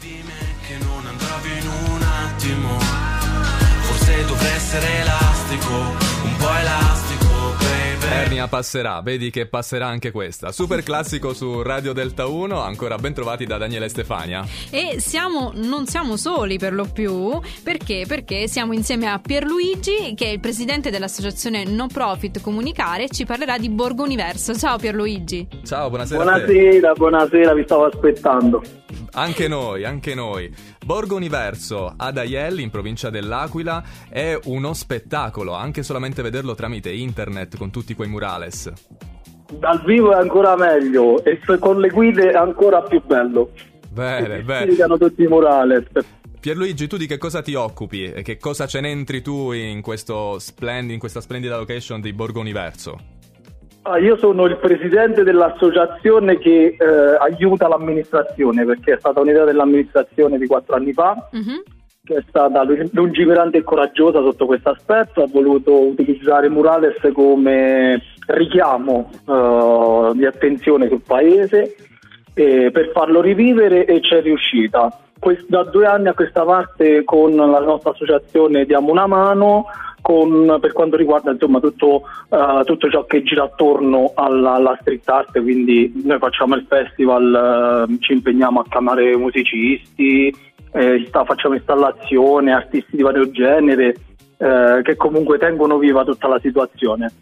di me che non andrà via in un attimo. Forse dovrei essere elastico, un po' elastico, baby. Ernia passerà, vedi che passerà anche questa. Super classico su Radio Delta 1, ancora ben trovati da Daniele Stefania. E siamo, non siamo soli per lo più, perché? Perché siamo insieme a Pierluigi, che è il presidente dell'associazione No Profit Comunicare, e ci parlerà di Borgo Universo. Ciao Pierluigi. Ciao, buonasera. Buonasera, buonasera, vi stavo aspettando. Anche noi, anche noi. Borgo Universo ad Aielli, in provincia dell'Aquila, è uno spettacolo, anche solamente vederlo tramite internet con tutti quei murales. Dal vivo è ancora meglio e con le guide è ancora più bello. Bene, Si bene. tutti i murales. Pierluigi, tu di che cosa ti occupi e che cosa ce n'entri tu in, in questa splendida location di Borgo Universo? Ah, io sono il presidente dell'associazione che eh, aiuta l'amministrazione perché è stata un'idea dell'amministrazione di quattro anni fa Mhm. che è stata lungimirante e coraggiosa sotto questo aspetto, ha voluto utilizzare Murales come richiamo eh, di attenzione sul paese eh, per farlo rivivere e c'è riuscita. Quest- da due anni a questa parte con la nostra associazione diamo una mano con- per quanto riguarda insomma, tutto, eh, tutto ciò che gira attorno alla, alla street art, quindi noi facciamo il festival, eh, ci impegniamo a chiamare musicisti, eh, sta- facciamo installazioni, artisti di vario genere eh, che comunque tengono viva tutta la situazione.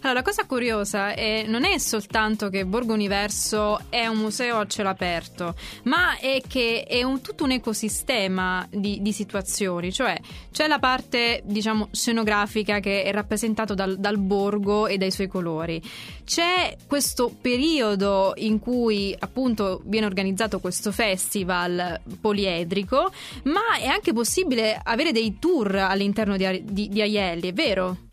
Allora, la cosa curiosa è, non è soltanto che Borgo Universo è un museo a cielo aperto, ma è che è un- tutto un ecosistema di, di situazioni, cioè c'è la parte, diciamo, scenografica che è rappresentato dal, dal borgo e dai suoi colori. C'è questo periodo in cui appunto viene organizzato questo festival poliedrico, ma è anche possibile avere dei tour all'interno di, di, di Aielli, è vero?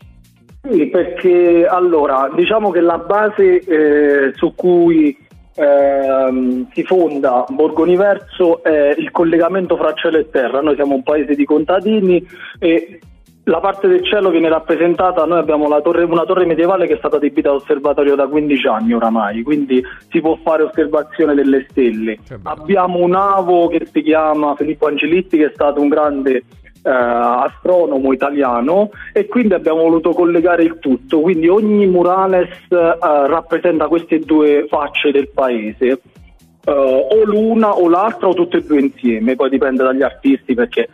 Sì, perché allora diciamo che la base eh, su cui ehm, si fonda Borgo Universo è il collegamento fra cielo e terra. Noi siamo un paese di contadini e la parte del cielo viene rappresentata, noi abbiamo torre- una torre medievale che è stata adibita ad osservatorio da 15 anni oramai, quindi si può fare osservazione delle stelle. Abbiamo un avo che si chiama Filippo Angelitti che è stato un grande eh, astronomo italiano e quindi abbiamo voluto collegare il tutto, quindi ogni murales eh, rappresenta queste due facce del paese. Eh, o l'una o l'altra o tutte e due insieme, poi dipende dagli artisti perché eh,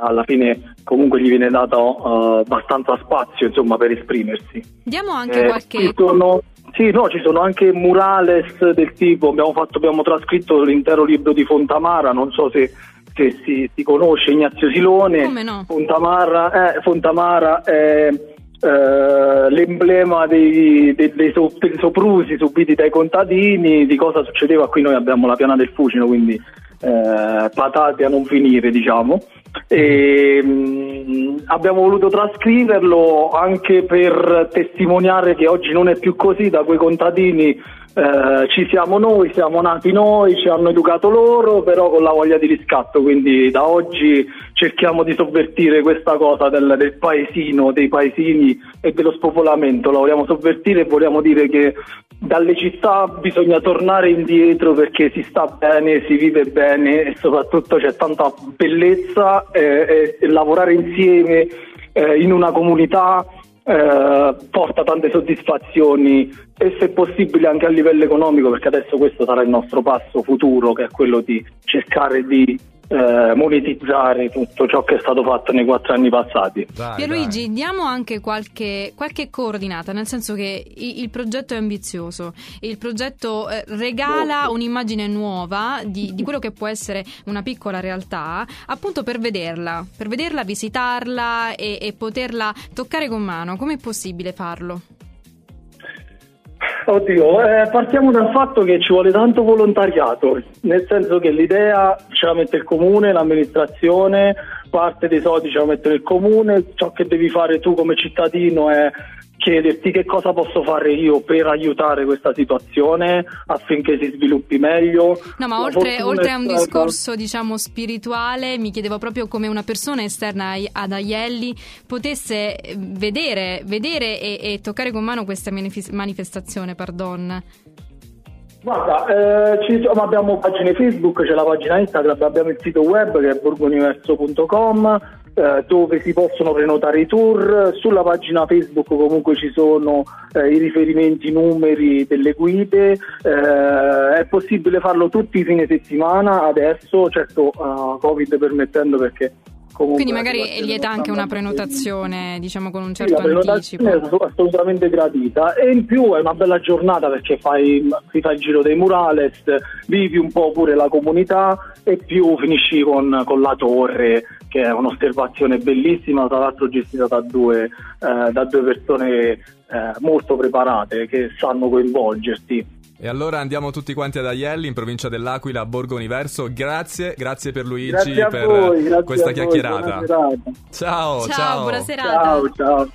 alla fine comunque gli viene dato eh, abbastanza spazio insomma, per esprimersi. Diamo anche Eh, qualche... sono, sì, no, ci sono anche murales del tipo, abbiamo, fatto, abbiamo trascritto l'intero libro di Fontamara, non so se, se si, si conosce Ignazio Silone. No? Fontamara, eh, Fontamara è eh, l'emblema dei, dei- dei so- dei soprusi subiti dai contadini, di cosa succedeva. Qui noi abbiamo la piana del Fucino, quindi eh, patate a non finire, diciamo. E, mh, abbiamo voluto trascriverlo anche per testimoniare che oggi non è più così, da quei contadini eh, ci siamo noi, siamo nati noi, ci hanno educato loro, però con la voglia di riscatto, quindi da oggi cerchiamo di sovvertire questa cosa del, del paesino, dei paesini e dello spopolamento, la vogliamo sovvertire e vogliamo dire che dalle città bisogna tornare indietro perché si sta bene, si vive bene e soprattutto c'è tanta bellezza eh, e, e lavorare insieme eh, in una comunità eh, porta tante soddisfazioni e se possibile anche a livello economico perché adesso questo sarà il nostro passo futuro che è quello di cercare di eh, monetizzare tutto ciò che è stato fatto nei quattro anni passati. Dai, Pierluigi, diamo anche qualche, qualche coordinata, nel senso che i- il progetto è ambizioso, il progetto eh, regala un'immagine nuova di, di quello che può essere una piccola realtà, appunto per vederla, per vederla, visitarla e, e poterla toccare con mano. Com'è possibile farlo? Oddio, eh, partiamo dal fatto che ci vuole tanto volontariato, nel senso che l'idea ce la mette il comune, l'amministrazione, parte dei soldi ce la mette il comune, ciò che devi fare tu come cittadino è chiederti che cosa posso fare io per aiutare questa situazione affinché si sviluppi meglio. No, ma oltre, oltre a un stata- discorso, diciamo, spirituale, mi chiedevo proprio come una persona esterna ad Aielli potesse eh, vedere, vedere e, e toccare con mano questa manifes- manifestazione, pardon. Guarda, eh, ci, abbiamo pagine Facebook, c'è la pagina Instagram, abbiamo il sito web che è borgoniverso.com eh, dove si possono prenotare i tour. Sulla pagina Facebook comunque ci sono eh, i riferimenti, i numeri delle guide. Eh, è possibile farlo tutti i fine settimana adesso, certo uh, Covid permettendo perché Comunque, Quindi magari è lieta anche una prenotazione, diciamo con un certo sì, anticipo. È assolutamente gradita e in più è una bella giornata perché fai, ti fai il giro dei murales, vivi un po' pure la comunità e più finisci con, con la torre che è un'osservazione bellissima, tra l'altro gestita da due, eh, da due persone eh, molto preparate che sanno coinvolgerti. E allora andiamo tutti quanti ad Aielli, in provincia dell'Aquila, a Borgo Universo. Grazie, grazie per Luigi grazie per voi, questa chiacchierata. Ciao, ciao, ciao. Buona serata. Ciao, ciao.